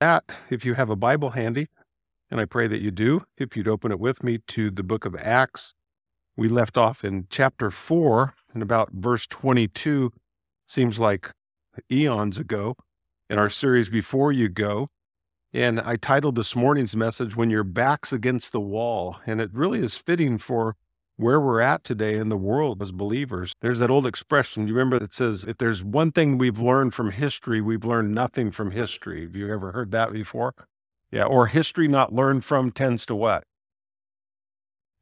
that, if you have a Bible handy, and I pray that you do, if you'd open it with me to the book of Acts, we left off in chapter 4 and about verse 22 seems like eons ago in our series before you go. And i titled this morning's message when your back's against the wall and it really is fitting for where we're at today in the world as believers there's that old expression you remember that says if there's one thing we've learned from history we've learned nothing from history have you ever heard that before yeah or history not learned from tends to what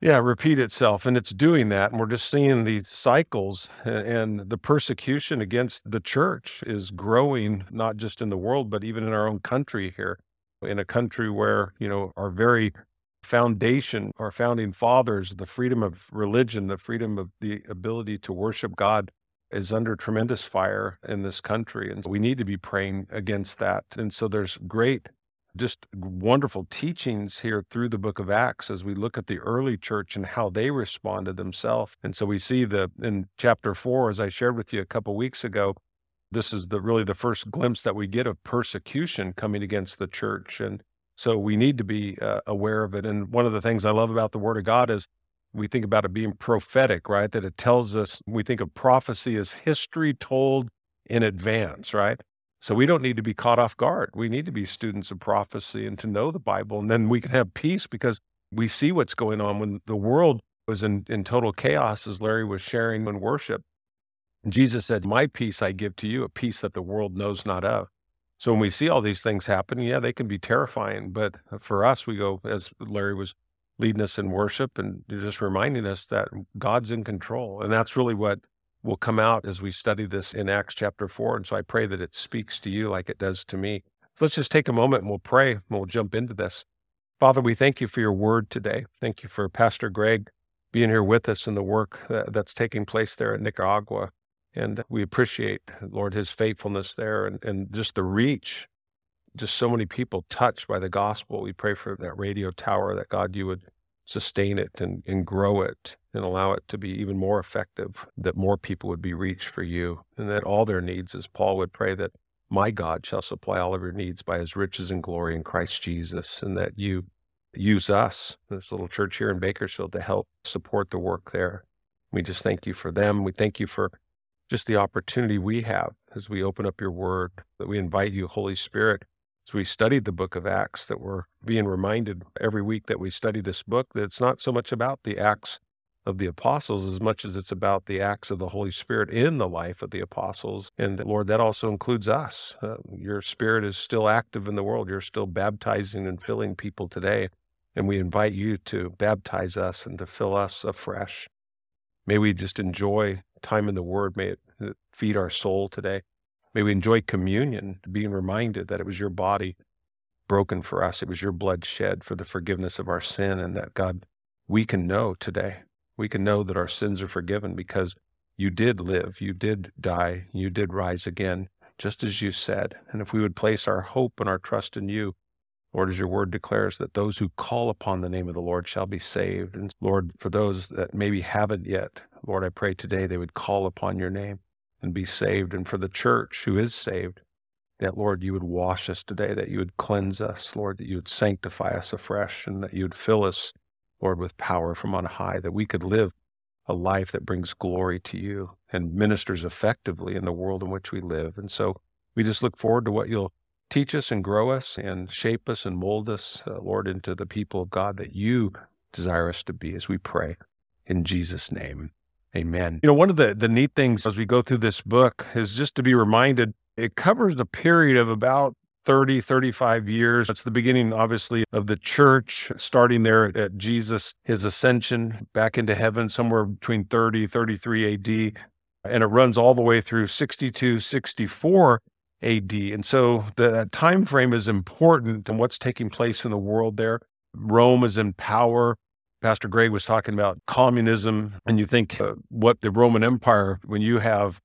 yeah, repeat itself. And it's doing that. And we're just seeing these cycles and the persecution against the church is growing, not just in the world, but even in our own country here, in a country where, you know, our very foundation, our founding fathers, the freedom of religion, the freedom of the ability to worship God is under tremendous fire in this country. And we need to be praying against that. And so there's great just wonderful teachings here through the book of Acts as we look at the early church and how they responded themselves. And so we see the in chapter 4 as I shared with you a couple weeks ago, this is the really the first glimpse that we get of persecution coming against the church and so we need to be uh, aware of it. And one of the things I love about the word of God is we think about it being prophetic, right? That it tells us we think of prophecy as history told in advance, right? So we don't need to be caught off guard. We need to be students of prophecy and to know the Bible. And then we can have peace because we see what's going on when the world was in, in total chaos, as Larry was sharing in worship. And Jesus said, My peace I give to you, a peace that the world knows not of. So when we see all these things happen, yeah, they can be terrifying. But uh, for us, we go, as Larry was leading us in worship and just reminding us that God's in control. And that's really what will come out as we study this in Acts chapter 4. And so I pray that it speaks to you like it does to me. So let's just take a moment and we'll pray and we'll jump into this. Father, we thank you for your word today. Thank you for Pastor Greg being here with us in the work that's taking place there at Nicaragua. And we appreciate, Lord, his faithfulness there and, and just the reach. Just so many people touched by the gospel. We pray for that radio tower that God, you would sustain it and, and grow it and allow it to be even more effective, that more people would be reached for you, and that all their needs, as Paul would pray, that my God shall supply all of your needs by his riches and glory in Christ Jesus, and that you use us, this little church here in Bakersfield, to help support the work there. We just thank you for them. We thank you for just the opportunity we have as we open up your word, that we invite you, Holy Spirit, as we studied the book of Acts, that we're being reminded every week that we study this book that it's not so much about the acts of the apostles as much as it's about the acts of the Holy Spirit in the life of the apostles. And Lord, that also includes us. Uh, your Spirit is still active in the world. You're still baptizing and filling people today. And we invite you to baptize us and to fill us afresh. May we just enjoy time in the Word. May it uh, feed our soul today. May we enjoy communion, being reminded that it was your body broken for us. It was your blood shed for the forgiveness of our sin, and that God, we can know today. We can know that our sins are forgiven because you did live, you did die, you did rise again, just as you said. And if we would place our hope and our trust in you, Lord, as your word declares that those who call upon the name of the Lord shall be saved. And Lord, for those that maybe haven't yet, Lord, I pray today they would call upon your name and be saved. And for the church who is saved, that, Lord, you would wash us today, that you would cleanse us, Lord, that you would sanctify us afresh, and that you would fill us, Lord, with power from on high, that we could live a life that brings glory to you and ministers effectively in the world in which we live. And so we just look forward to what you'll teach us and grow us and shape us and mold us, uh, Lord, into the people of God that you desire us to be as we pray in Jesus' name. Amen. You know, one of the, the neat things as we go through this book is just to be reminded it covers a period of about 30, 35 years. It's the beginning, obviously, of the church, starting there at Jesus, his ascension back into heaven, somewhere between 30, 33 AD. And it runs all the way through 62, 64 AD. And so the, that time frame is important and what's taking place in the world there. Rome is in power. Pastor Greg was talking about communism, and you think uh, what the Roman Empire, when you have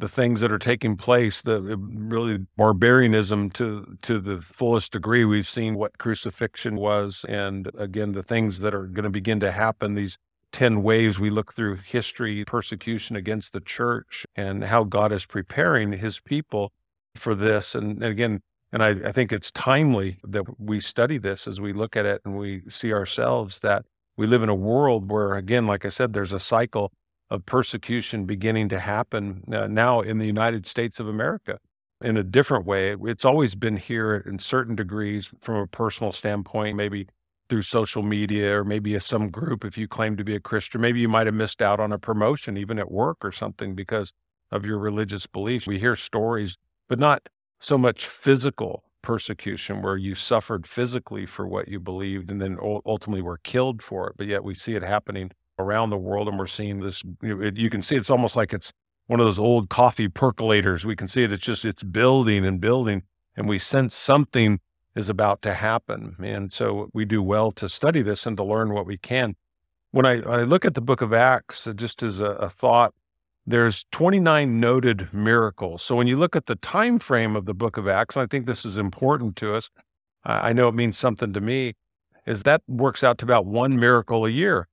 the things that are taking place, the uh, really barbarianism to to the fullest degree. We've seen what crucifixion was, and again, the things that are going to begin to happen. These 10 waves we look through history, persecution against the church, and how God is preparing his people for this. And again, And I, I think it's timely that we study this as we look at it and we see ourselves that we live in a world where, again, like I said, there's a cycle of persecution beginning to happen uh, now in the United States of America in a different way. It's always been here in certain degrees from a personal standpoint, maybe through social media or maybe some group if you claim to be a Christian. Maybe you might have missed out on a promotion, even at work or something, because of your religious beliefs. We hear stories, but not so much physical persecution where you suffered physically for what you believed and then ultimately were killed for it. But yet we see it happening around the world and we're seeing this. You, can see it's almost like it's one of those old coffee percolators. We can see it. It's just, it's building and building and we sense something is about to happen. And so we do well to study this and to learn what we can. When I, when I look at the book of Acts, uh, just as a, a thought, there's 29 noted miracles. So when you look at the time frame of the book of Acts, I think this is important to us. I know it means something to me, is that works out to about one miracle a year.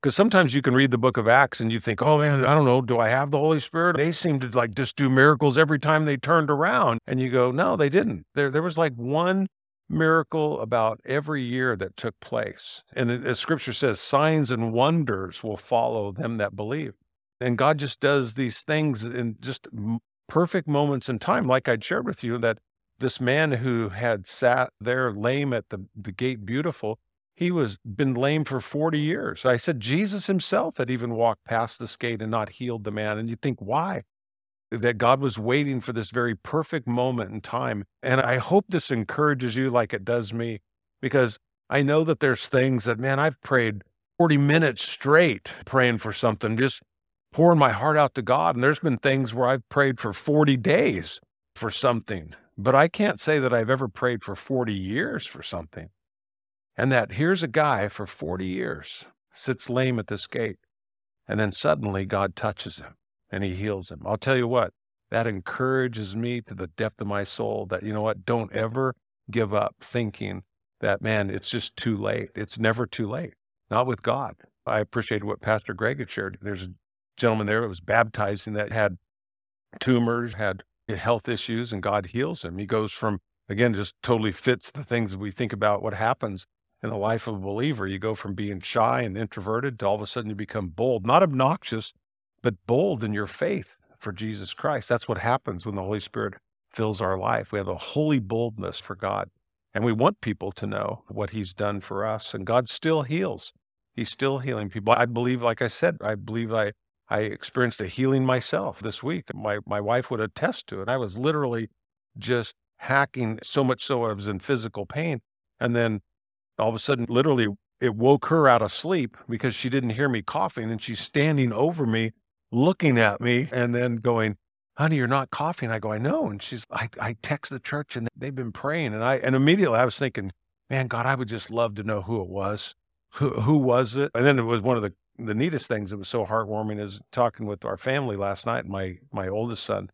Because sometimes you can read the book of Acts and you think, oh man, I don't know, do I have the Holy Spirit? They seem to like just do miracles every time they turned around. And you go, no, they didn't. There, there was like one miracle about every year that took place. And as scripture says, signs and wonders will follow them that believe. And God just does these things in just perfect moments in time. Like I'd shared with you that this man who had sat there lame at the, the gate beautiful, he was been lame for 40 years. I said Jesus himself had even walked past this gate and not healed the man. And you think, why? That God was waiting for this very perfect moment in time. And I hope this encourages you like it does me, because I know that there's things that, man, I've prayed 40 minutes straight praying for something, just pouring my heart out to God. And there's been things where I've prayed for 40 days for something, but I can't say that I've ever prayed for 40 years for something. And that here's a guy for 40 years sits lame at this gate. And then suddenly God touches him and he heals him. I'll tell you what, that encourages me to the depth of my soul that, you know what, don't ever give up thinking that, man, it's just too late. It's never too late, not with God. I appreciate what Pastor Greg had shared. There's gentleman there that was baptizing that had tumors, had health issues, and God heals him. He goes from, again, just totally fits the things we think about what happens in the life of a believer. You go from being shy and introverted to all of a sudden you become bold, not obnoxious, but bold in your faith for Jesus Christ. That's what happens when the Holy Spirit fills our life. We have a holy boldness for God. And we want people to know what he's done for us. And God still heals. He's still healing people. I believe, like I said, I believe I I experienced a healing myself this week. My my wife would attest to it. I was literally just hacking so much so I was in physical pain. And then all of a sudden, literally, it woke her out of sleep because she didn't hear me coughing and she's standing over me, looking at me, and then going, honey, you're not coughing. I go, I know. And she's, I, I text the church and they've been praying. And I, and immediately I was thinking, man, God, I would just love to know who it was. Who, who was it? And then it was one of the the neatest things that was so heartwarming is talking with our family last night, my my oldest son,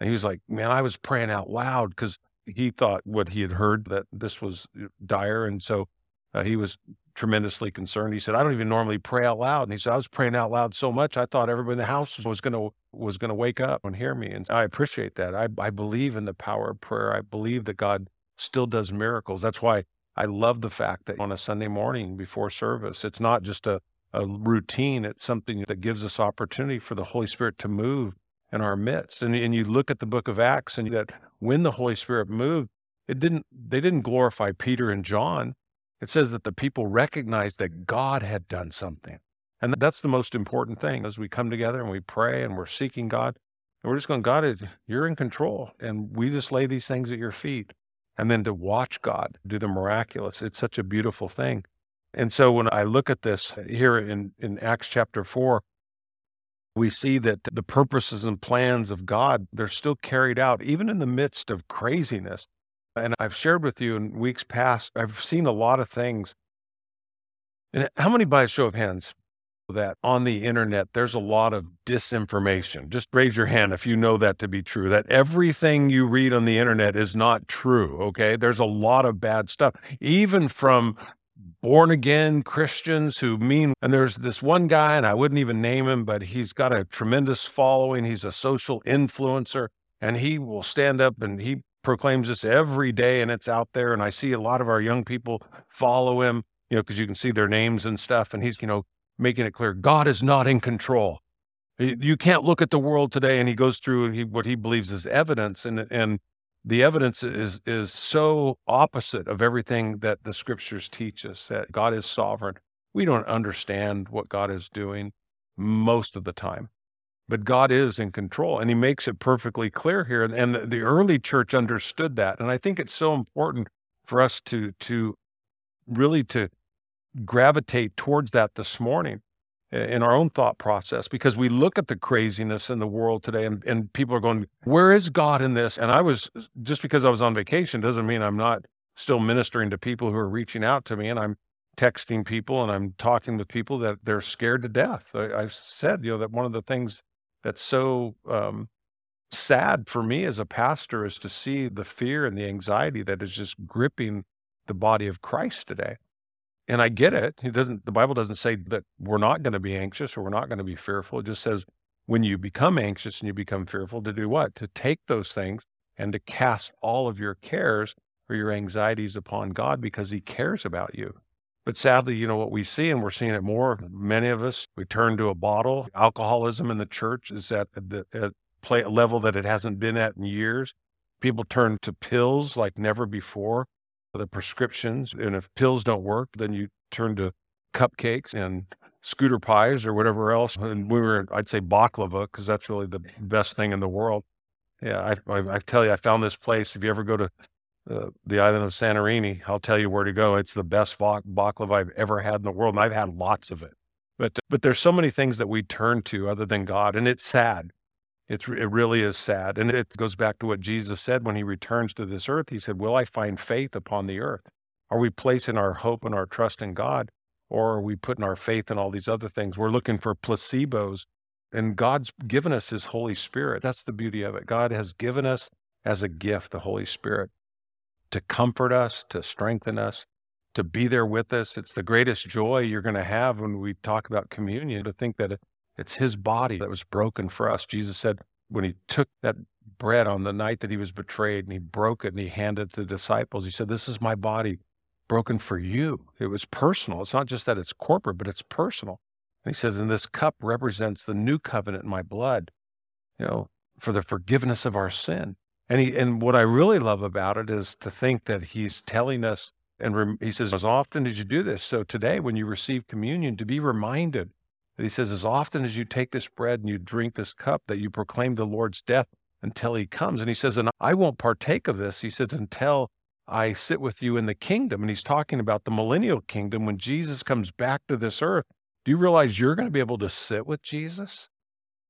and he was like, "Man, I was praying out loud because he thought what he had heard that this was uh, dire, and so uh, he was tremendously concerned. He said, "I don't even normally pray out loud," and he said, "I was praying out loud so much I thought everybody in the house was going to was going to wake up and hear me." And I appreciate that. I I believe in the power of prayer. I believe that God still does miracles. That's why I love the fact that on a Sunday morning before service, it's not just a a routine. It's something that gives us opportunity for the Holy Spirit to move in our midst. And, and you look at the book of Acts and that when the Holy Spirit moved, it didn't, they didn't glorify Peter and John. It says that the people recognized that God had done something. And that's the most important thing as we come together and we pray and we're seeking God. And we're just going, God, you're in control. And we just lay these things at your feet. And then to watch God do the miraculous, it's such a beautiful thing. And so when I look at this here in, in Acts chapter 4, we see that the purposes and plans of God, they're still carried out, even in the midst of craziness. And I've shared with you in weeks past, I've seen a lot of things. And how many, by a show of hands, that on the internet, there's a lot of disinformation? Just raise your hand if you know that to be true, that everything you read on the internet is not true. Okay. There's a lot of bad stuff, even from born again Christians who mean, and there's this one guy, and I wouldn't even name him, but he's got a tremendous following. He's a social influencer, and he will stand up and he proclaims this every day and it's out there. And I see a lot of our young people follow him, you know, because you can see their names and stuff. And he's, you know, making it clear God is not in control. You can't look at the world today. And he goes through what he believes is evidence. And, and the evidence is, is so opposite of everything that the scriptures teach us that God is sovereign. We don't understand what God is doing most of the time but God is in control and he makes it perfectly clear here. And the, the early church understood that. And I think it's so important for us to, to really to gravitate towards that this morning in our own thought process because we look at the craziness in the world today and, and people are going, where is God in this? And I was just because I was on vacation doesn't mean I'm not still ministering to people who are reaching out to me and I'm texting people and I'm talking with people that they're scared to death. I, have said, you know, that one of the things that's so um, sad for me as a pastor is to see the fear and the anxiety that is just gripping the body of Christ today. And I get it. It doesn't the Bible doesn't say that we're not going to be anxious or we're not going to be fearful. It just says when you become anxious and you become fearful to do what? To take those things and to cast all of your cares or your anxieties upon God because he cares about you. But sadly, you know, what we see, and we're seeing it more, many of us, we turn to a bottle. Alcoholism in the church is at the at play, a level that it hasn't been at in years. People turn to pills like never before, the prescriptions. And if pills don't work, then you turn to cupcakes and scooter pies or whatever else. And we were, I'd say baklava, because that's really the best thing in the world. Yeah, I, I, I tell you, I found this place. If you ever go to uh, the island of Santorini, I'll tell you where to go. It's the best baklava I've ever had in the world, and I've had lots of it. But but there's so many things that we turn to other than God, and it's sad. It's it really is sad, and it goes back to what Jesus said when he returns to this earth. He said, "Will I find faith upon the earth? Are we placing our hope and our trust in God, or are we putting our faith in all these other things? We're looking for placebos, and God's given us His Holy Spirit. That's the beauty of it. God has given us as a gift the Holy Spirit to comfort us, to strengthen us, to be there with us. It's the greatest joy you're going to have when we talk about communion to think that it's his body that was broken for us. Jesus said when he took that bread on the night that he was betrayed and he broke it and he handed it to the disciples, he said, This is my body broken for you. It was personal. It's not just that it's corporate, but it's personal. And he says, And this cup represents the new covenant in my blood, you know, for the forgiveness of our sin. And he and what I really love about it is to think that he's telling us and he says as often as you do this. So today when you receive communion to be reminded that he says as often as you take this bread and you drink this cup that you proclaim the Lord's death until he comes. And he says and I won't partake of this. He says until I sit with you in the kingdom. And he's talking about the millennial kingdom when Jesus comes back to this earth. Do you realize you're going to be able to sit with Jesus?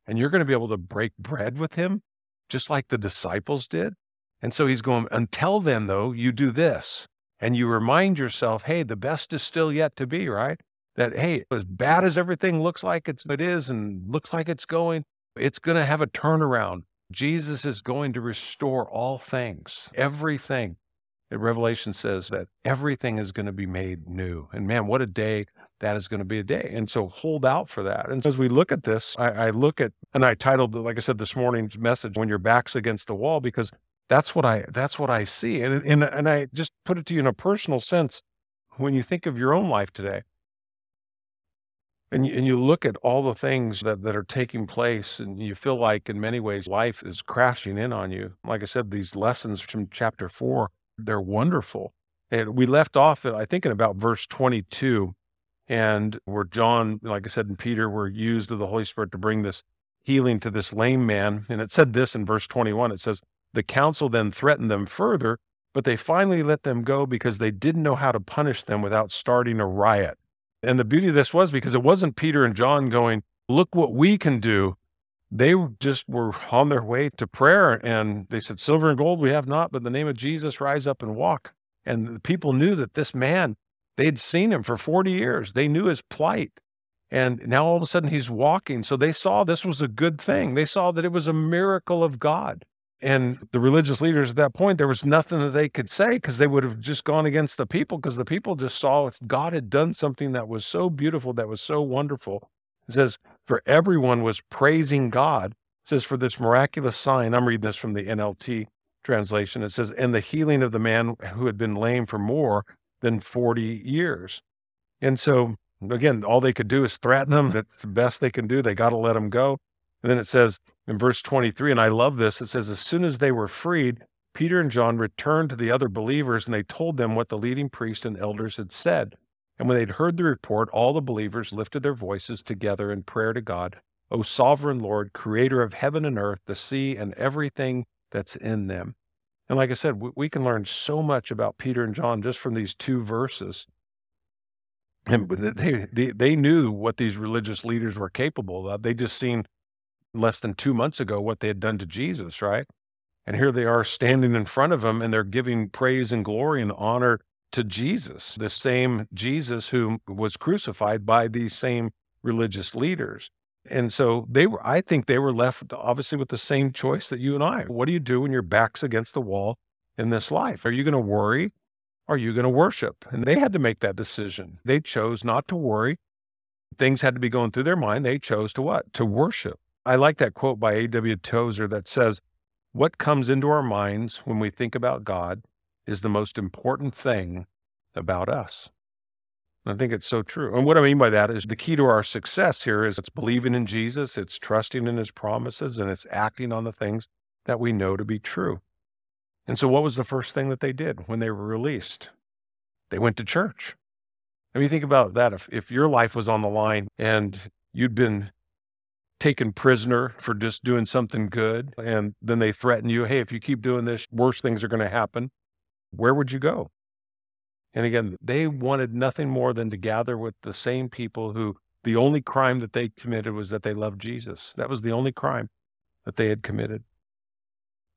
And you're going to be able to break bread with him? just like the disciples did. And so he's going, until then, though, you do this. And you remind yourself, hey, the best is still yet to be, right? That, hey, as bad as everything looks like it's, it is and looks like it's going, it's going to have a turnaround. Jesus is going to restore all things, everything. Revelation says that everything is going to be made new. And man, what a day that is going to be a day. And so hold out for that. And so as we look at this, I, I look at, and I titled, like I said, this morning's message, When Your Back's Against the Wall, because that's what I, that's what I see. And, and, and I just put it to you in a personal sense. When you think of your own life today, and you, and you look at all the things that, that are taking place, and you feel like in many ways life is crashing in on you. Like I said, these lessons from chapter four, they're wonderful. And we left off, at, I think, in about verse 22 and where John, like I said, and Peter were used of the Holy Spirit to bring this healing to this lame man. And it said this in verse 21 it says, The council then threatened them further, but they finally let them go because they didn't know how to punish them without starting a riot. And the beauty of this was because it wasn't Peter and John going, Look what we can do. They just were on their way to prayer and they said, Silver and gold we have not, but the name of Jesus, rise up and walk. And the people knew that this man They'd seen him for 40 years. They knew his plight. And now all of a sudden he's walking. So they saw this was a good thing. They saw that it was a miracle of God. And the religious leaders at that point, there was nothing that they could say because they would have just gone against the people because the people just saw God had done something that was so beautiful, that was so wonderful. It says, for everyone was praising God. It says, for this miraculous sign, I'm reading this from the NLT translation, it says, and the healing of the man who had been lame for more than 40 years. And so, again, all they could do is threaten him. That's the best they can do. They got to let him go. And then it says in verse 23, and I love this, it says, as soon as they were freed, Peter and John returned to the other believers and they told them what the leading priest and elders had said. And when they'd heard the report, all the believers lifted their voices together in prayer to God, O sovereign Lord, creator of heaven and earth, the sea, and everything that's in them. And like I said, we, we can learn so much about Peter and John just from these two verses. And they, they, they knew what these religious leaders were capable of. They just seen less than two months ago what they had done to Jesus, right? And here they are standing in front of him and they're giving praise and glory and honor to Jesus, the same Jesus who was crucified by these same religious leaders. And so they were, I think they were left obviously with the same choice that you and I. What do you do when your back's against the wall in this life? Are you going to worry? Are you going to worship? And they had to make that decision. They chose not to worry. Things had to be going through their mind. They chose to what? To worship. I like that quote by A.W. Tozer that says, what comes into our minds when we think about God is the most important thing about us. I think it's so true. And what I mean by that is the key to our success here is it's believing in Jesus, it's trusting in his promises, and it's acting on the things that we know to be true. And so, what was the first thing that they did when they were released? They went to church. I mean, think about that. If, if your life was on the line and you'd been taken prisoner for just doing something good. And then they threaten you, hey, if you keep doing this, worse things are going to happen. Where would you go? And again, they wanted nothing more than to gather with the same people who the only crime that they committed was that they loved Jesus. That was the only crime that they had committed.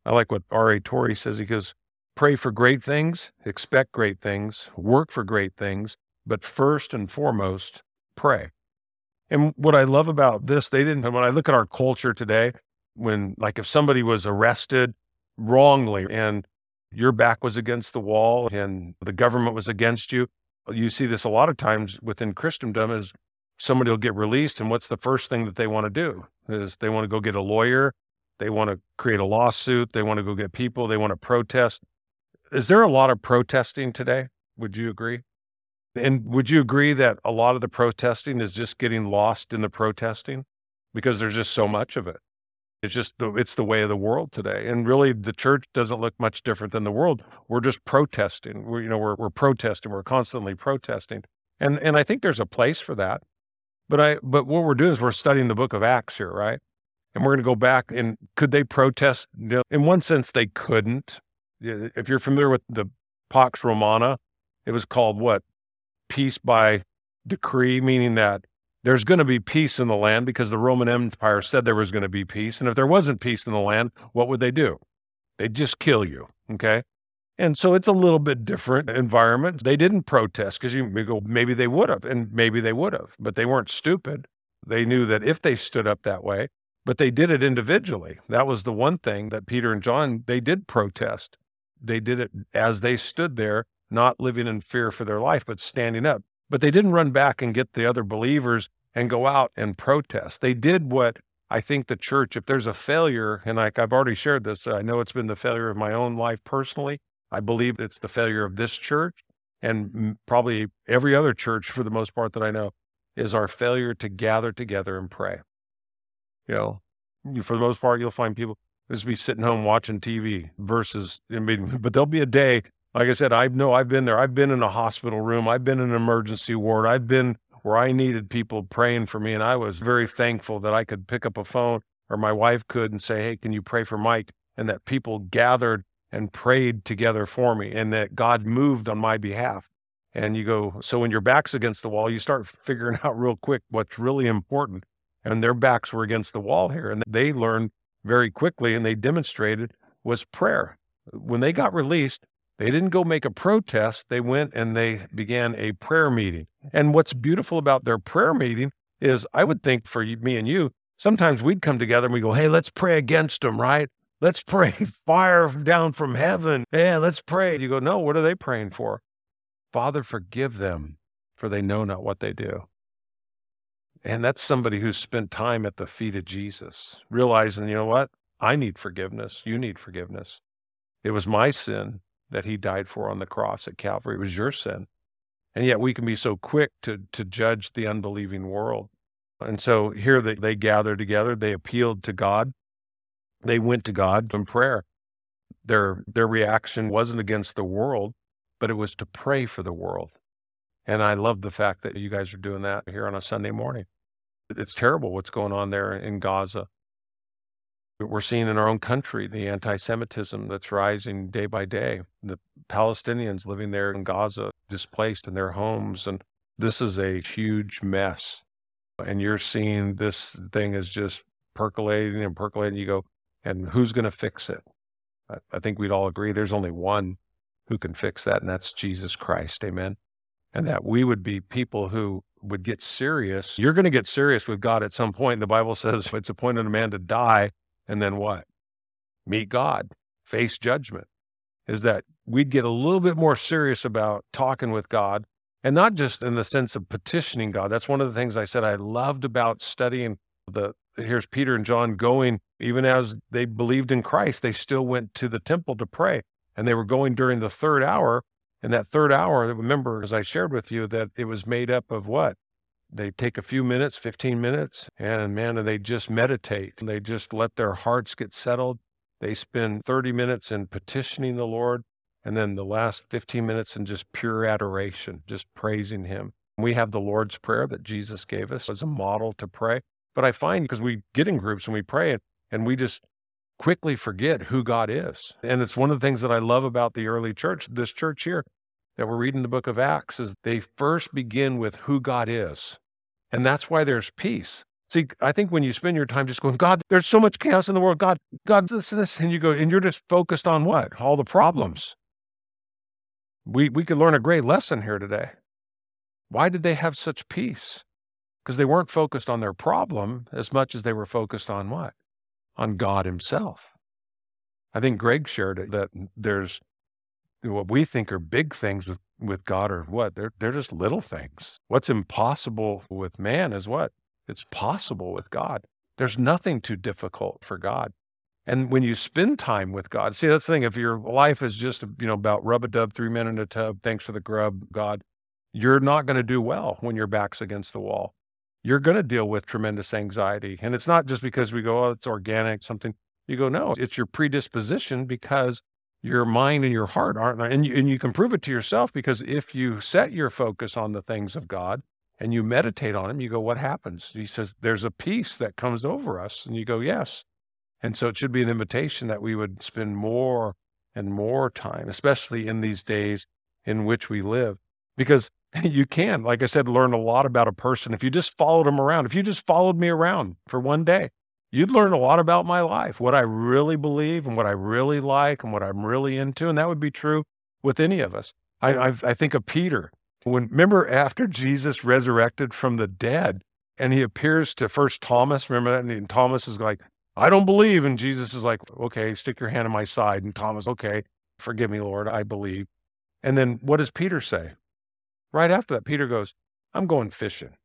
I like what R.A. Torrey says. He goes, Pray for great things, expect great things, work for great things, but first and foremost, pray. And what I love about this, they didn't, when I look at our culture today, when like if somebody was arrested wrongly and your back was against the wall and the government was against you, you see this a lot of times within Christendom is somebody will get released and what's the first thing that they want to do is they want to go get a lawyer, they want to create a lawsuit, they want to go get people, they want to protest. Is there a lot of protesting today? Would you agree? And would you agree that a lot of the protesting is just getting lost in the protesting because there's just so much of it? It's just the, it's the way of the world today. And really the church doesn't look much different than the world. We're just protesting. We're, you know, we're, we're protesting. We're constantly protesting. And, and I think there's a place for that. But I, but what we're doing is we're studying the book of Acts here, right? And we're going to go back and could they protest? In one sense, they couldn't. If you're familiar with the Pax Romana, it was called what? Peace by decree, meaning that there's going to be peace in the land because the Roman Empire said there was going to be peace. And if there wasn't peace in the land, what would they do? They'd just kill you. Okay. And so it's a little bit different environment. They didn't protest because you go, maybe they would have, and maybe they would have, but they weren't stupid. They knew that if they stood up that way, but they did it individually. That was the one thing that Peter and John, they did protest. They did it as they stood there not living in fear for their life, but standing up. But they didn't run back and get the other believers and go out and protest. They did what I think the church, if there's a failure, and like I've already shared this, I know it's been the failure of my own life personally. I believe it's the failure of this church and probably every other church for the most part that I know is our failure to gather together and pray. You know, for the most part, you'll find people just be sitting home watching TV versus, I mean, but there'll be a day like I said, I know I've been there. I've been in a hospital room. I've been in an emergency ward. I've been where I needed people praying for me. And I was very thankful that I could pick up a phone or my wife could and say, Hey, can you pray for Mike? And that people gathered and prayed together for me and that God moved on my behalf. And you go, so when your back's against the wall, you start figuring out real quick what's really important. And their backs were against the wall here. And they learned very quickly and they demonstrated was prayer. When they got released, they didn't go make a protest. They went and they began a prayer meeting. And what's beautiful about their prayer meeting is I would think for me and you, sometimes we'd come together and we go, hey, let's pray against them, right? Let's pray fire down from heaven. Yeah, let's pray. You go, no, what are they praying for? Father, forgive them, for they know not what they do. And that's somebody who's spent time at the feet of Jesus, realizing, you know what? I need forgiveness. You need forgiveness. It was my sin that he died for on the cross at Calvary. It was your sin. And yet we can be so quick to, to judge the unbelieving world. And so here they, they gathered together, they appealed to God, they went to God in prayer. Their, their reaction wasn't against the world, but it was to pray for the world. And I love the fact that you guys are doing that here on a Sunday morning. It's terrible what's going on there in Gaza. We're seeing in our own country the anti Semitism that's rising day by day. The Palestinians living there in Gaza, displaced in their homes. And this is a huge mess. And you're seeing this thing is just percolating and percolating. You go, and who's going to fix it? I, think we'd all agree there's only one who can fix that, and that's Jesus Christ. Amen. And that we would be people who would get serious. You're going to get serious with God at some point. The Bible says it's appointed a man to die, and then what? Meet God, face judgment. Is that we'd get a little bit more serious about talking with God and not just in the sense of petitioning God. That's one of the things I said I loved about studying the here's Peter and John going even as they believed in Christ, they still went to the temple to pray. And they were going during the third hour. And that third hour, remember, as I shared with you, that it was made up of what? They take a few minutes, 15 minutes, and man, they just meditate. They just let their hearts get settled. They spend 30 minutes in petitioning the Lord, and then the last 15 minutes in just pure adoration, just praising Him. We have the Lord's Prayer that Jesus gave us as a model to pray. But I find because we get in groups and we pray and we just quickly forget who God is. And it's one of the things that I love about the early church, this church here that we're reading the book of Acts, is they first begin with who God is. And that's why there's peace. See, I think when you spend your time just going, God, there's so much chaos in the world. God, God, this, this, and you go, and you're just focused on what? All the problems. We we could learn a great lesson here today. Why did they have such peace? because they weren't focused on their problem as much as they were focused on what? On God Himself. I think Greg shared it that there's what we think are big things with, with God are what? They're, they're just little things. What's impossible with man is what? It's possible with God. There's nothing too difficult for God. And when you spend time with God, see, that's the thing. If your life is just, you know, about rub a dub, three men in a tub, thanks for the grub, God, you're not going to do well when your back's against the wall you're going to deal with tremendous anxiety. And it's not just because we go, oh, it's organic, something. You go, no, it's your predisposition because your mind and your heart aren't there. And you, and you can prove it to yourself because if you set your focus on the things of God and you meditate on them, you go, what happens? He says, there's a peace that comes over us. And you go, yes. And so it should be an invitation that we would spend more and more time, especially in these days in which we live. Because you can, like I said, learn a lot about a person if you just followed them around. If you just followed me around for one day, you'd learn a lot about my life, what I really believe and what I really like and what I'm really into. And that would be true with any of us. I, I, I think of Peter. When remember after Jesus resurrected from the dead and he appears to first Thomas, remember that? And Thomas is like, I don't believe. And Jesus is like, okay, stick your hand in my side. And Thomas, okay, forgive me, Lord, I believe. And then what does Peter say? Right after that, Peter goes, I'm going fishing.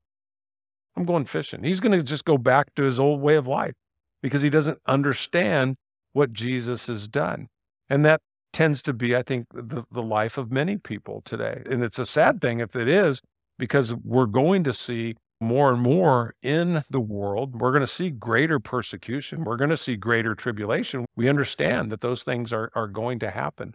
I'm going fishing. He's going to just go back to his old way of life because he doesn't understand what Jesus has done. And that tends to be, I think, the, the life of many people today. And it's a sad thing if it is, because we're going to see more and more in the world. We're going to see greater persecution. We're going to see greater tribulation. We understand that those things are, are going to happen.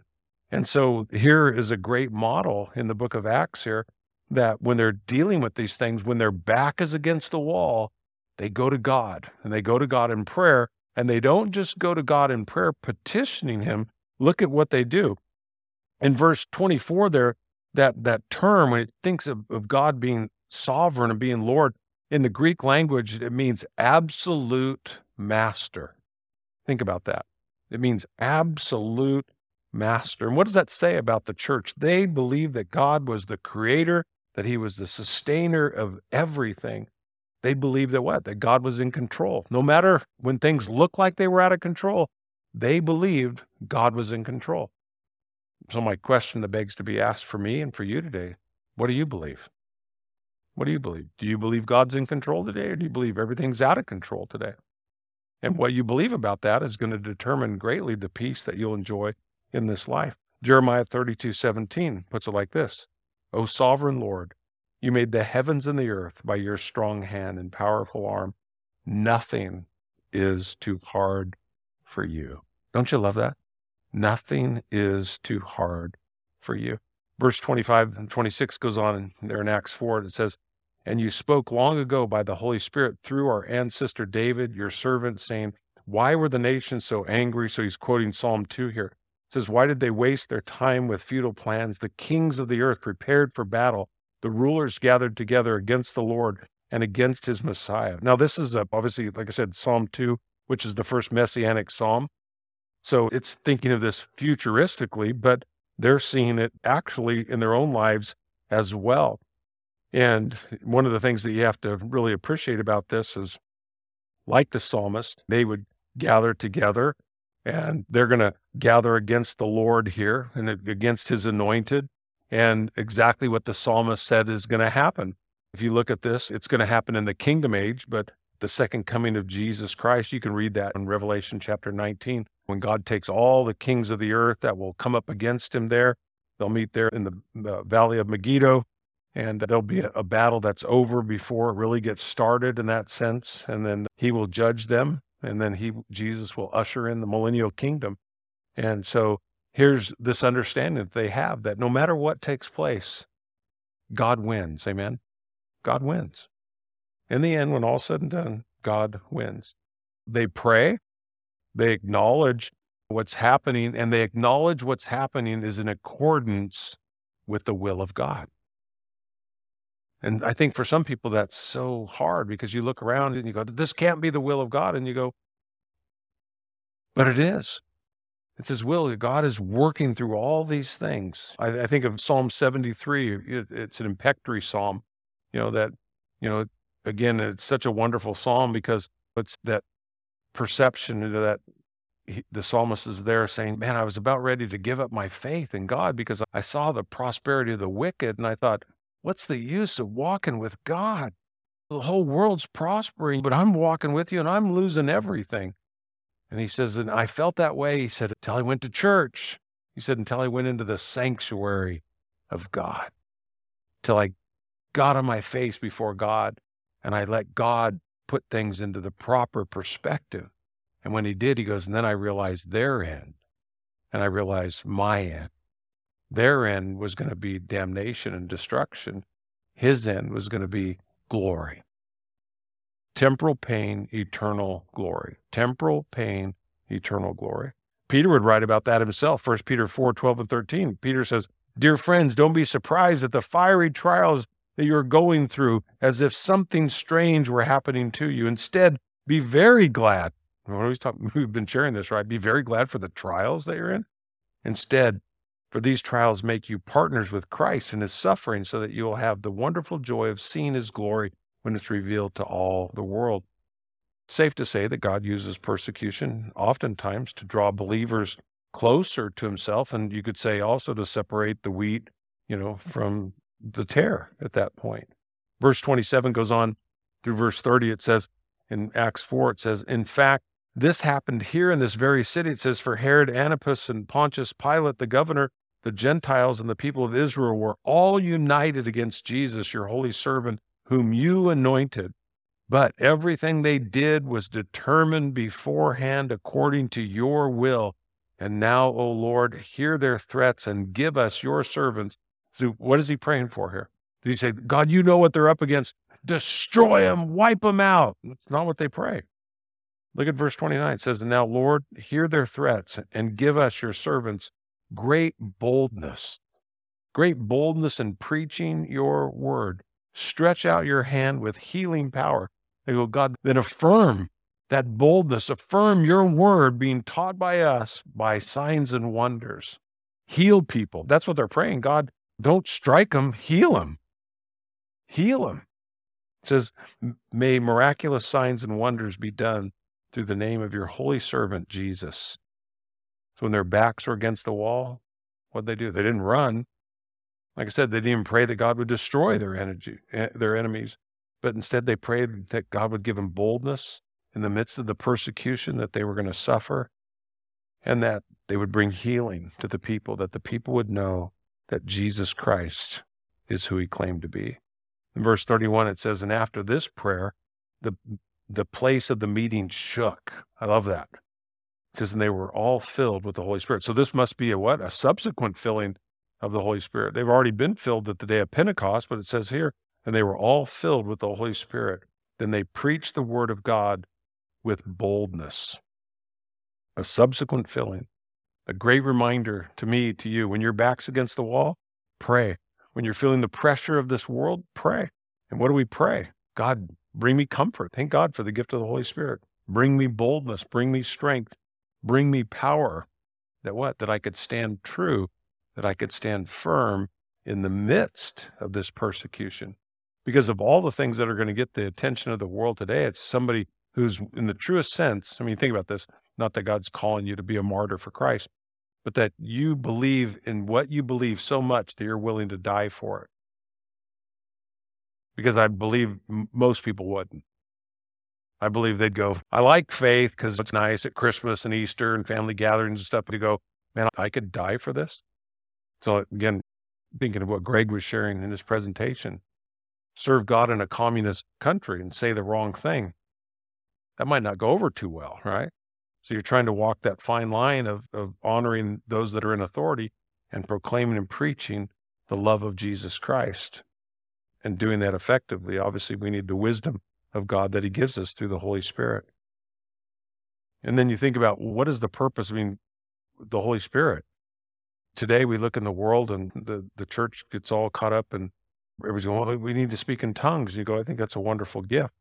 And so here is a great model in the book of Acts here that when they're dealing with these things, when their back is against the wall, they go to God and they go to God in prayer. And they don't just go to God in prayer petitioning Him. Look at what they do. In verse 24, there, that, that term, when it thinks of, of God being sovereign and being Lord, in the Greek language, it means absolute master. Think about that. It means absolute master. And what does that say about the church? They believed that God was the creator, that he was the sustainer of everything. They believed that what? That God was in control. No matter when things looked like they were out of control, they believed God was in control. So, my question that begs to be asked for me and for you today what do you believe? What do you believe? Do you believe God's in control today, or do you believe everything's out of control today? And what you believe about that is going to determine greatly the peace that you'll enjoy in this life. Jeremiah 32 17 puts it like this O sovereign Lord, you made the heavens and the earth by your strong hand and powerful arm. Nothing is too hard for you. Don't you love that? Nothing is too hard for you. Verse 25 and 26 goes on there in Acts 4. and It says, And you spoke long ago by the Holy Spirit through our ancestor David, your servant, saying, Why were the nations so angry? So he's quoting Psalm 2 here. Says, Why did they waste their time with futile plans? The kings of the earth prepared for battle. The rulers gathered together against the Lord and against his Messiah. Now, this is a, obviously, like I said, Psalm 2, which is the first messianic psalm. So it's thinking of this futuristically, but they're seeing it actually in their own lives as well. And one of the things that you have to really appreciate about this is like the psalmist, they would gather together and they're going to gather against the Lord here and against his anointed. And exactly what the psalmist said is going to happen. If you look at this, it's going to happen in the kingdom age, but the second coming of Jesus Christ, you can read that in Revelation chapter 19 when God takes all the kings of the earth that will come up against him there. They'll meet there in the uh, valley of Megiddo, and there'll be a, a battle that's over before it really gets started in that sense. And then he will judge them, and then he, Jesus, will usher in the millennial kingdom. And so here's this understanding that they have that no matter what takes place, God wins. Amen. God wins. In the end, when all's said and done, God wins. They pray, they acknowledge what's happening, and they acknowledge what's happening is in accordance with the will of God. And I think for some people that's so hard because you look around and you go, This can't be the will of God. And you go, But it is. It's His will. God is working through all these things. I, I think of Psalm 73. It, it's an imprecatory psalm, you know, that, you know, again, it's such a wonderful psalm because it's that perception that he, the psalmist is there saying, Man, I was about ready to give up my faith in God because I saw the prosperity of the wicked. And I thought, What's the use of walking with God? The whole world's prospering, but I'm walking with you and I'm losing everything. And he says, And I felt that way. He said, Until I went to church. He said, Until I went into the sanctuary of God, till I got on my face before God and I let God put things into the proper perspective. And when he did, he goes, and then I realized their end, and I realized my end. Their end was going to be damnation and destruction. His end was going to be glory. Temporal pain, eternal glory. Temporal pain, eternal glory. Peter would write about that himself. 1 Peter 4 12 and 13. Peter says, Dear friends, don't be surprised at the fiery trials that you're going through as if something strange were happening to you. Instead, be very glad. We've been sharing this, right? Be very glad for the trials that you're in. Instead, for these trials make you partners with Christ in his suffering so that you will have the wonderful joy of seeing his glory when it's revealed to all the world. safe to say that God uses persecution oftentimes to draw believers closer to himself. And you could say also to separate the wheat, you know, from the tare at that point. Verse 27 goes on through verse 30. It says in Acts 4, it says, In fact, this happened here in this very city. It says, For Herod Antipas and Pontius Pilate, the governor, the Gentiles and the people of Israel were all united against Jesus, your holy servant, whom you anointed. But everything they did was determined beforehand according to your will. And now, O Lord, hear their threats and give us, your servants, so what is he praying for here? Did he say, God, you know what they're up against? Destroy them, wipe them out. That's not what they pray. Look at verse 29. It says, Now, Lord, hear their threats and give us, your servants, great boldness, great boldness in preaching your word. Stretch out your hand with healing power. They go, God, then affirm that boldness, affirm your word being taught by us by signs and wonders. Heal people. That's what they're praying. God, don't strike them, heal them. Heal them. It says, May miraculous signs and wonders be done through the name of your holy servant, Jesus. So when their backs were against the wall, what'd they do? They didn't run. Like I said, they didn't even pray that God would destroy their energy, eh, their enemies, but instead they prayed that God would give them boldness in the midst of the persecution that they were going to suffer, and that they would bring healing to the people, that the people would know that Jesus Christ is who he claimed to be. In verse 31, it says, And after this prayer, the, the place of the meeting shook. I love that. Says, And they were all filled with the Holy Spirit. So this must be a what? A subsequent filling of the Holy Spirit. They've already been filled at the day of Pentecost, but it says here, and they were all filled with the Holy Spirit. Then they preached the word of God with boldness. A subsequent filling. A great reminder to me, to you, when your back's against the wall, pray. When you're feeling the pressure of this world, pray. And what do we pray? God, bring me comfort. Thank God for the gift of the Holy Spirit. Bring me boldness. Bring me strength. Bring me power. That what? That I could stand true that I could stand firm in the midst of this persecution. Because of all the things that are going to get the attention of the world today, it's somebody who's, in the truest sense, I mean, think about this not that God's calling you to be a martyr for Christ, but that you believe in what you believe so much that you're willing to die for it. Because I believe m- most people wouldn't. I believe they'd go, I like faith because it's nice at Christmas and Easter and family gatherings and stuff, but to go, man, I could die for this. So again, thinking of what Greg was sharing in his presentation, serve God in a communist country and say the wrong thing. That might not go over too well, right? So you're trying to walk that fine line of, of honoring those that are in authority and proclaiming and preaching the love of Jesus Christ and doing that effectively. Obviously, we need the wisdom of God that He gives us through the Holy Spirit. And then you think about what is the purpose? I mean, the Holy Spirit today we look in the world and the, the church gets all caught up and everybody's going, well, we need to speak in tongues. You go, I think that's a wonderful gift.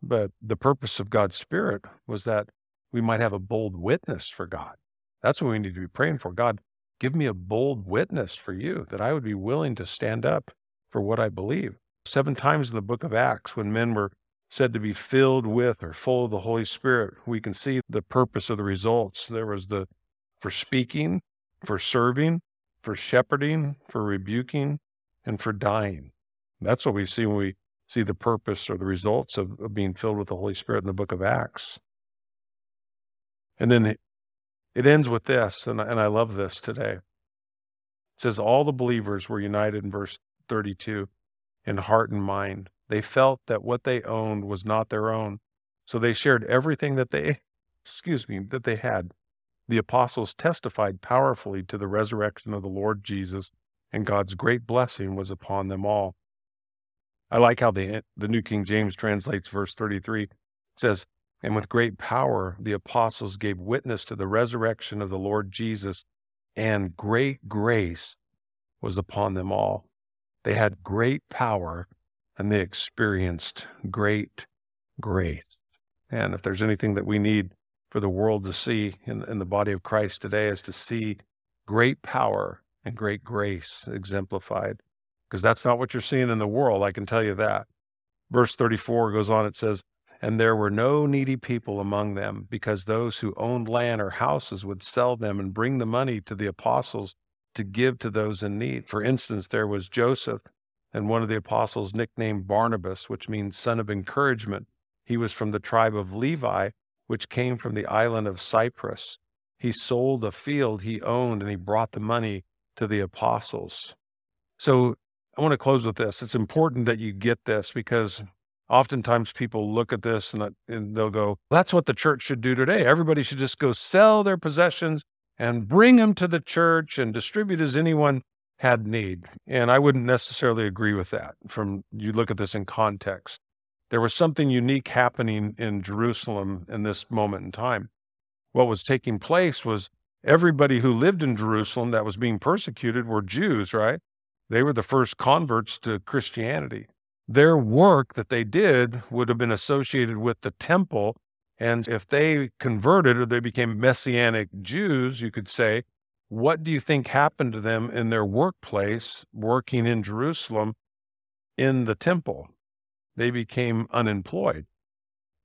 But the purpose of God's Spirit was that we might have a bold witness for God. That's what we need to be praying for. God, give me a bold witness for you that I would be willing to stand up for what I believe. Seven times in the book of Acts, when men were said to be filled with or full of the Holy Spirit, we can see the purpose of the results. There was the for speaking, for serving, for shepherding, for rebuking, and for dying. That's what we see when we see the purpose or the results of, of being filled with the Holy Spirit in the book of Acts. And then it, ends with this, and, and I love this today. It says, All the believers were united in verse 32 in heart and mind. They felt that what they owned was not their own. So they shared everything that they, excuse me, that they had the apostles testified powerfully to the resurrection of the Lord Jesus, and God's great blessing was upon them all. I like how the, the New King James translates verse 33. It says, And with great power the apostles gave witness to the resurrection of the Lord Jesus, and great grace was upon them all. They had great power and they experienced great grace. And if there's anything that we need for the world to see in, in the body of Christ today is to see great power and great grace exemplified. Because that's not what you're seeing in the world, I can tell you that. Verse 34 goes on, it says, And there were no needy people among them, because those who owned land or houses would sell them and bring the money to the apostles to give to those in need. For instance, there was Joseph and one of the apostles nicknamed Barnabas, which means son of encouragement. He was from the tribe of Levi which came from the island of Cyprus. He sold a field he owned and he brought the money to the apostles. So I want to close with this. It's important that you get this because oftentimes people look at this and, they'll go, that's what the church should do today. Everybody should just go sell their possessions and bring them to the church and distribute as anyone had need. And I wouldn't necessarily agree with that from you look at this in context there was something unique happening in Jerusalem in this moment in time. What was taking place was everybody who lived in Jerusalem that was being persecuted were Jews, right? They were the first converts to Christianity. Their work that they did would have been associated with the temple. And if they converted or they became Messianic Jews, you could say, what do you think happened to them in their workplace working in Jerusalem in the temple? they became unemployed.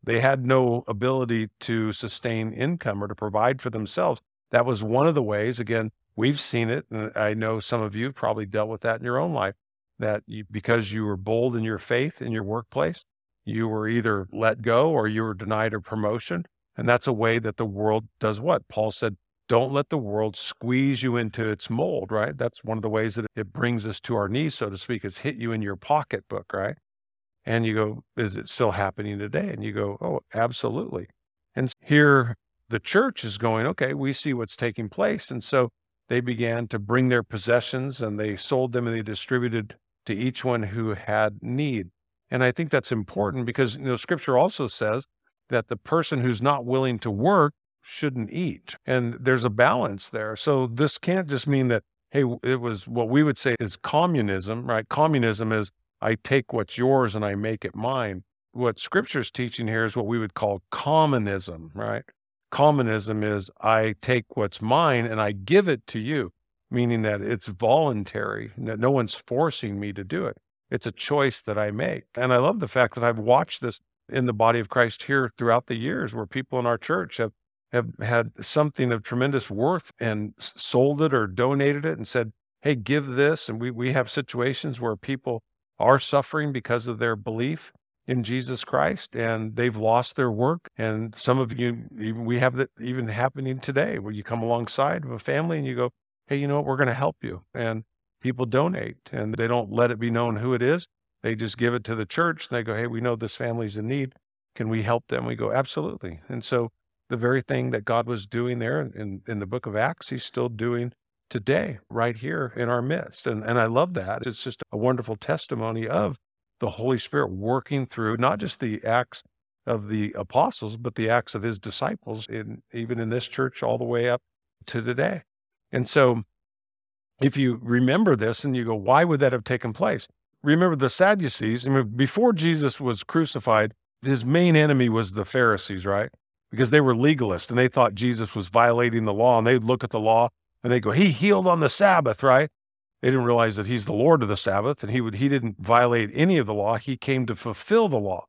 They had no ability to sustain income or to provide for themselves. That was one of the ways, again, we've seen it. And I know some of you probably dealt with that in your own life, that you, because you were bold in your faith in your workplace, you were either let go or you were denied a promotion. And that's a way that the world does what? Paul said, don't let the world squeeze you into its mold, right? That's one of the ways that it brings us to our knees, so to speak. It's hit you in your pocketbook, right? And you go, is it still happening today? And you go, oh, absolutely. And here the church is going, okay, we see what's taking place. And so they began to bring their possessions and they sold them and they distributed to each one who had need. And I think that's important because, you know, scripture also says that the person who's not willing to work shouldn't eat. And there's a balance there. So this can't just mean that, hey, it was what we would say is communism, right? Communism is I take what's yours and I make it mine. What scripture's teaching here is what we would call commonism, right? Commonism is I take what's mine and I give it to you, meaning that it's voluntary. that No one's forcing me to do it. It's a choice that I make. And I love the fact that I've watched this in the body of Christ here throughout the years where people in our church have have had something of tremendous worth and sold it or donated it and said, Hey, give this. And we, we have situations where people are suffering because of their belief in Jesus Christ and they've lost their work. And some of you, even we have that even happening today where you come alongside of a family and you go, Hey, you know what? We're going to help you. And people donate and they don't let it be known who it is. They just give it to the church. And they go, Hey, we know this family's in need. Can we help them? We go, Absolutely. And so the very thing that God was doing there in, in the book of Acts, he's still doing today, right here in our midst. And, and I love that. It's just a wonderful testimony of the Holy Spirit working through not just the acts of the apostles, but the acts of his disciples, in, even in this church, all the way up to today. And so, if you remember this and you go, why would that have taken place? Remember the Sadducees, I mean, before Jesus was crucified, his main enemy was the Pharisees, right? Because they were legalists and they thought Jesus was violating the law. And they'd look at the law and they'd go, He healed on the Sabbath, right? They didn't realize that he's the Lord of the Sabbath and he would he didn't violate any of the law. He came to fulfill the law.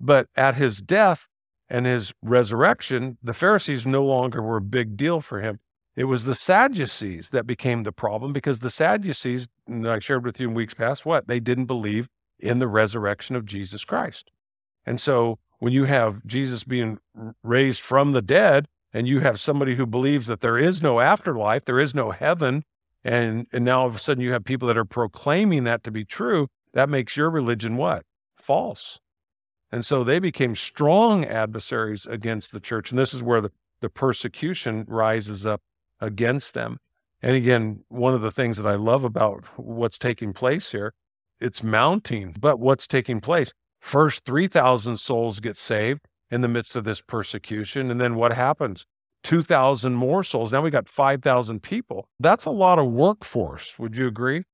But at his death and his resurrection, the Pharisees no longer were a big deal for him. It was the Sadducees that became the problem because the Sadducees, I shared with you in weeks past, what? They didn't believe in the resurrection of Jesus Christ. And so when you have Jesus being raised from the dead and you have somebody who believes that there is no afterlife, there is no heaven, and, and now all of a sudden you have people that are proclaiming that to be true, that makes your religion what? False. And so they became strong adversaries against the church. And this is where the, the persecution rises up against them. And again, one of the things that I love about what's taking place here, it's mounting, but what's taking place? First, 3,000 souls get saved in the midst of this persecution. And then what happens? 2,000 more souls. Now we got 5,000 people. That's a lot of workforce. Would you agree?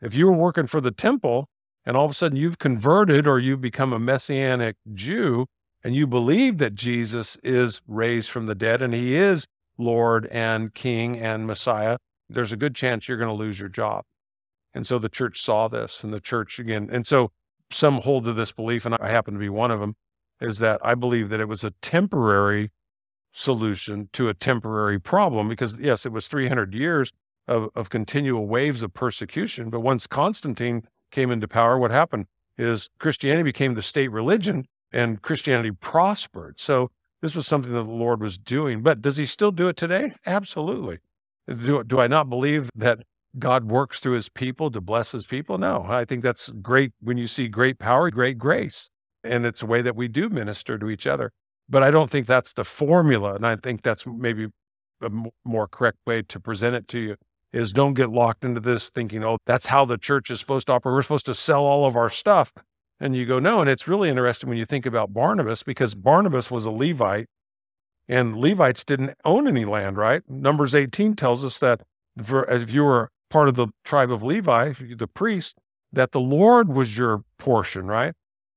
If you were working for the temple and all of a sudden you've converted or you've become a messianic Jew and you believe that Jesus is raised from the dead and he is Lord and King and Messiah, there's a good chance you're going to lose your job. And so the church saw this and the church again. And so some hold to this belief, and I happen to be one of them, is that I believe that it was a temporary solution to a temporary problem because, yes, it was 300 years of, of continual waves of persecution. But once Constantine came into power, what happened is Christianity became the state religion and Christianity prospered. So this was something that the Lord was doing. But does he still do it today? Absolutely. Do, do I not believe that God works through his people to bless his people? No, I think that's great when you see great power, great grace. And it's a way that we do minister to each other. But I don't think that's the formula. And I think that's maybe a more correct way to present it to you is don't get locked into this thinking, oh, that's how the church is supposed to operate. We're supposed to sell all of our stuff. And you go, no. And it's really interesting when you think about Barnabas because Barnabas was a Levite and Levites didn't own any land, right? Numbers 18 tells us that for, if you were part of the tribe of Levi, the priest, that the Lord was your portion, right?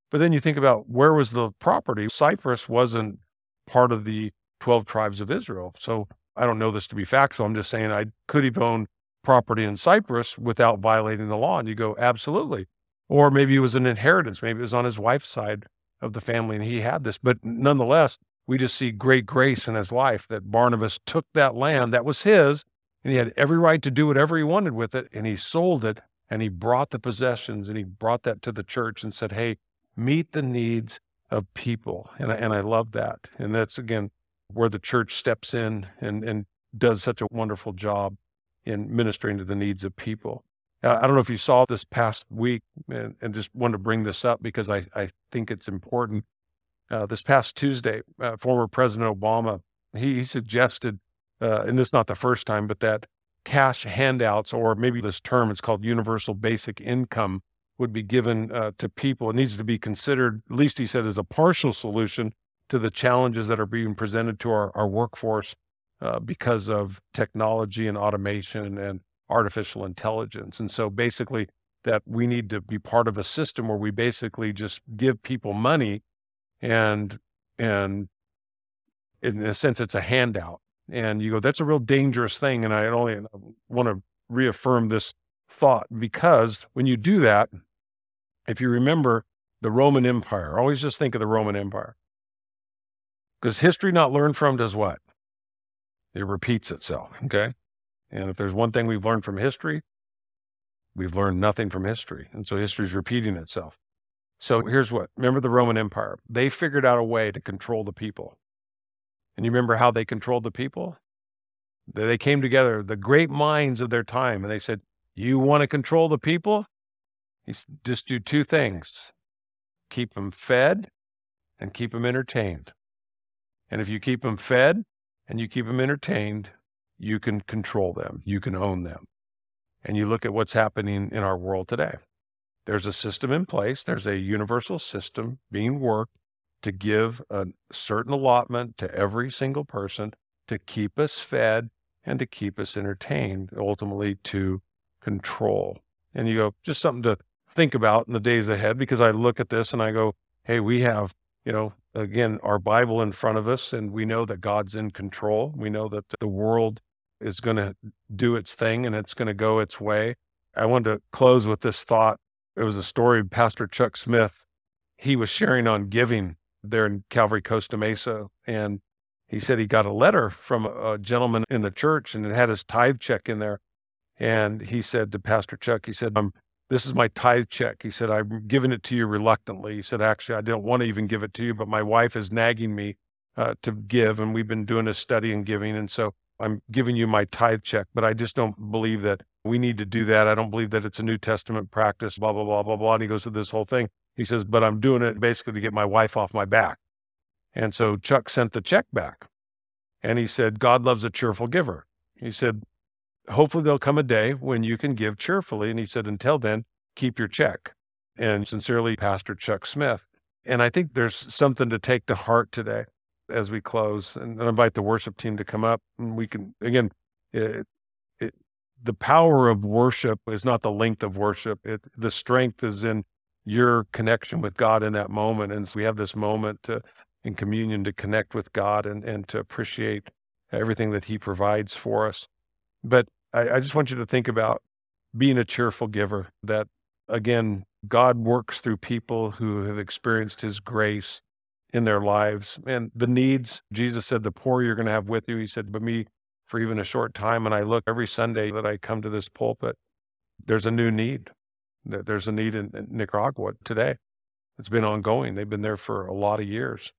But then you think about where was the property? Cyprus wasn't part of the 12 tribes of Israel. So I don't know this to be factual. I'm just saying I could have owned property in Cyprus without violating the law. And you go, absolutely. Or maybe it was an inheritance. Maybe it was on his wife's side of the family and he had this. But nonetheless, we just see great grace in his life that Barnabas took that land that was his and he had every right to do whatever he wanted with it. And he sold it and he brought the possessions and he brought that to the church and said, Hey, meet the needs of people. And I, and I love that. And that's again where the church steps in and, and does such a wonderful job in ministering to the needs of people. Uh, I don't know if you saw this past week, and, and just want to bring this up because I, I think it's important. Uh, this past Tuesday, uh, former President Obama he, he suggested, uh, and this is not the first time, but that cash handouts, or maybe this term, it's called universal basic income, would be given uh, to people. It needs to be considered, at least he said, as a partial solution to the challenges that are being presented to our, our workforce uh, because of technology and automation and artificial intelligence. And so basically, that we need to be part of a system where we basically just give people money and and in a sense it's a handout and you go that's a real dangerous thing and i only uh, want to reaffirm this thought because when you do that if you remember the roman empire always just think of the roman empire because history not learned from does what it repeats itself okay and if there's one thing we've learned from history, we've learned nothing from history. And so history is repeating itself. So here's what remember the Roman Empire? They figured out a way to control the people. And you remember how they controlled the people? They came together, the great minds of their time, and they said, You want to control the people? You just do two things keep them fed and keep them entertained. And if you keep them fed and you keep them entertained, you can control them, you can own them. And you look at what's happening in our world today. There's a system in place, there's a universal system being worked to give a certain allotment to every single person to keep us fed and to keep us entertained, ultimately to control. And you go, just something to think about in the days ahead because I look at this and I go, hey, we have, you know, again, our Bible in front of us and we know that God's in control. We know that the world is going to do its thing and it's going to go its way. I wanted to close with this thought. It was a story Pastor Chuck Smith. He was sharing on giving there in Calvary Costa Mesa. And he said he got a letter from a gentleman in the church and it had his tithe check in there. And he said to Pastor Chuck, he said, um, This is my tithe check. He said, I'm giving it to you reluctantly. He said, Actually, I don't want to even give it to you, but my wife is nagging me uh, to give. And we've been doing a study in giving. And so I'm giving you my tithe check, but I just don't believe that we need to do that. I don't believe that it's a New Testament practice, blah, blah, blah, blah, blah. And he goes through this whole thing. He says, but I'm doing it basically to get my wife off my back. And so Chuck sent the check back and he said, God loves a cheerful giver. He said, hopefully there'll come a day when you can give cheerfully. And he said, until then, keep your check. And sincerely, Pastor Chuck Smith. And I think there's something to take to heart today as we close and invite the worship team to come up and we can again it, it, the power of worship is not the length of worship it, the strength is in your connection with god in that moment and so we have this moment to in communion to connect with god and, and to appreciate everything that he provides for us but I, I just want you to think about being a cheerful giver that again god works through people who have experienced his grace in their lives and the needs. Jesus said, The poor you're going to have with you. He said, But me for even a short time. And I look every Sunday that I come to this pulpit, there's a new need. There's a need in, Nicaragua today. It's been ongoing. They've been there for a lot of years.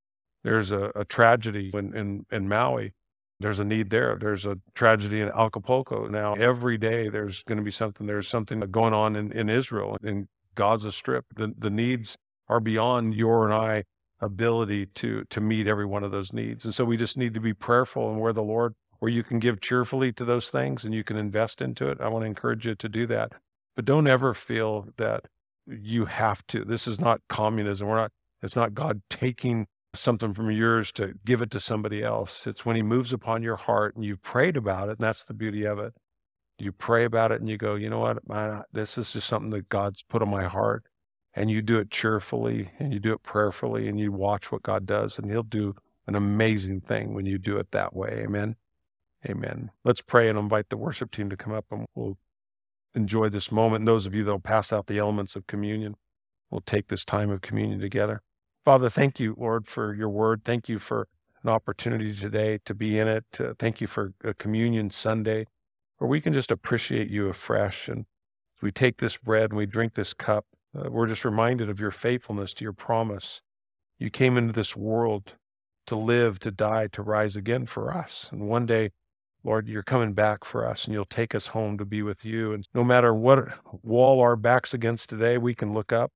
There's a, a tragedy in, in, in Maui. There's a need there. There's a tragedy in Acapulco. Now, every day there's going to be something. There's something going on in, in Israel, in Gaza Strip. The, the needs are beyond your and I ability to to meet every one of those needs. And so we just need to be prayerful and where the Lord where you can give cheerfully to those things and you can invest into it. I want to encourage you to do that. But don't ever feel that you have to. This is not communism. We're not it's not God taking something from yours to give it to somebody else. It's when he moves upon your heart and you've prayed about it, and that's the beauty of it. You pray about it and you go, you know what, this is just something that God's put on my heart and you do it cheerfully and you do it prayerfully and you watch what God does and he'll do an amazing thing when you do it that way. Amen. Amen. Let's pray and invite the worship team to come up and we'll enjoy this moment. And those of you that'll pass out the elements of communion, we'll take this time of communion together. Father, thank you, Lord, for your word. Thank you for an opportunity today to be in it. Uh, thank you for a communion Sunday where we can just appreciate you afresh. And as we take this bread and we drink this cup, uh, we're just reminded of your faithfulness to your promise. You came into this world to live, to die, to rise again for us. And one day Lord, you're coming back for us and you'll take us home to be with you. And no matter what wall our back's against today, we can look up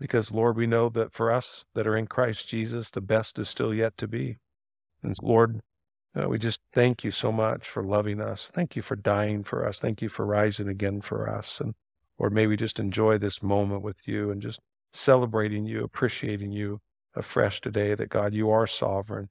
because, Lord, we know that for us that are in Christ Jesus, the best is still yet to be. And Lord, uh, we just thank you so much for loving us. Thank you for dying for us. Thank you for rising again for us. And Lord, may we just enjoy this moment with you and just celebrating you, appreciating you afresh today that God, you are sovereign,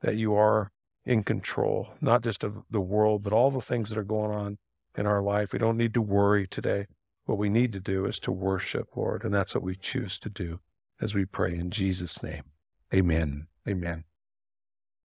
that you are in control, not just of the world, but all the things that are going on in our life. We don't need to worry today. What we need to do is to worship, Lord, and that's what we choose to do as we pray in Jesus' name. Amen. Amen.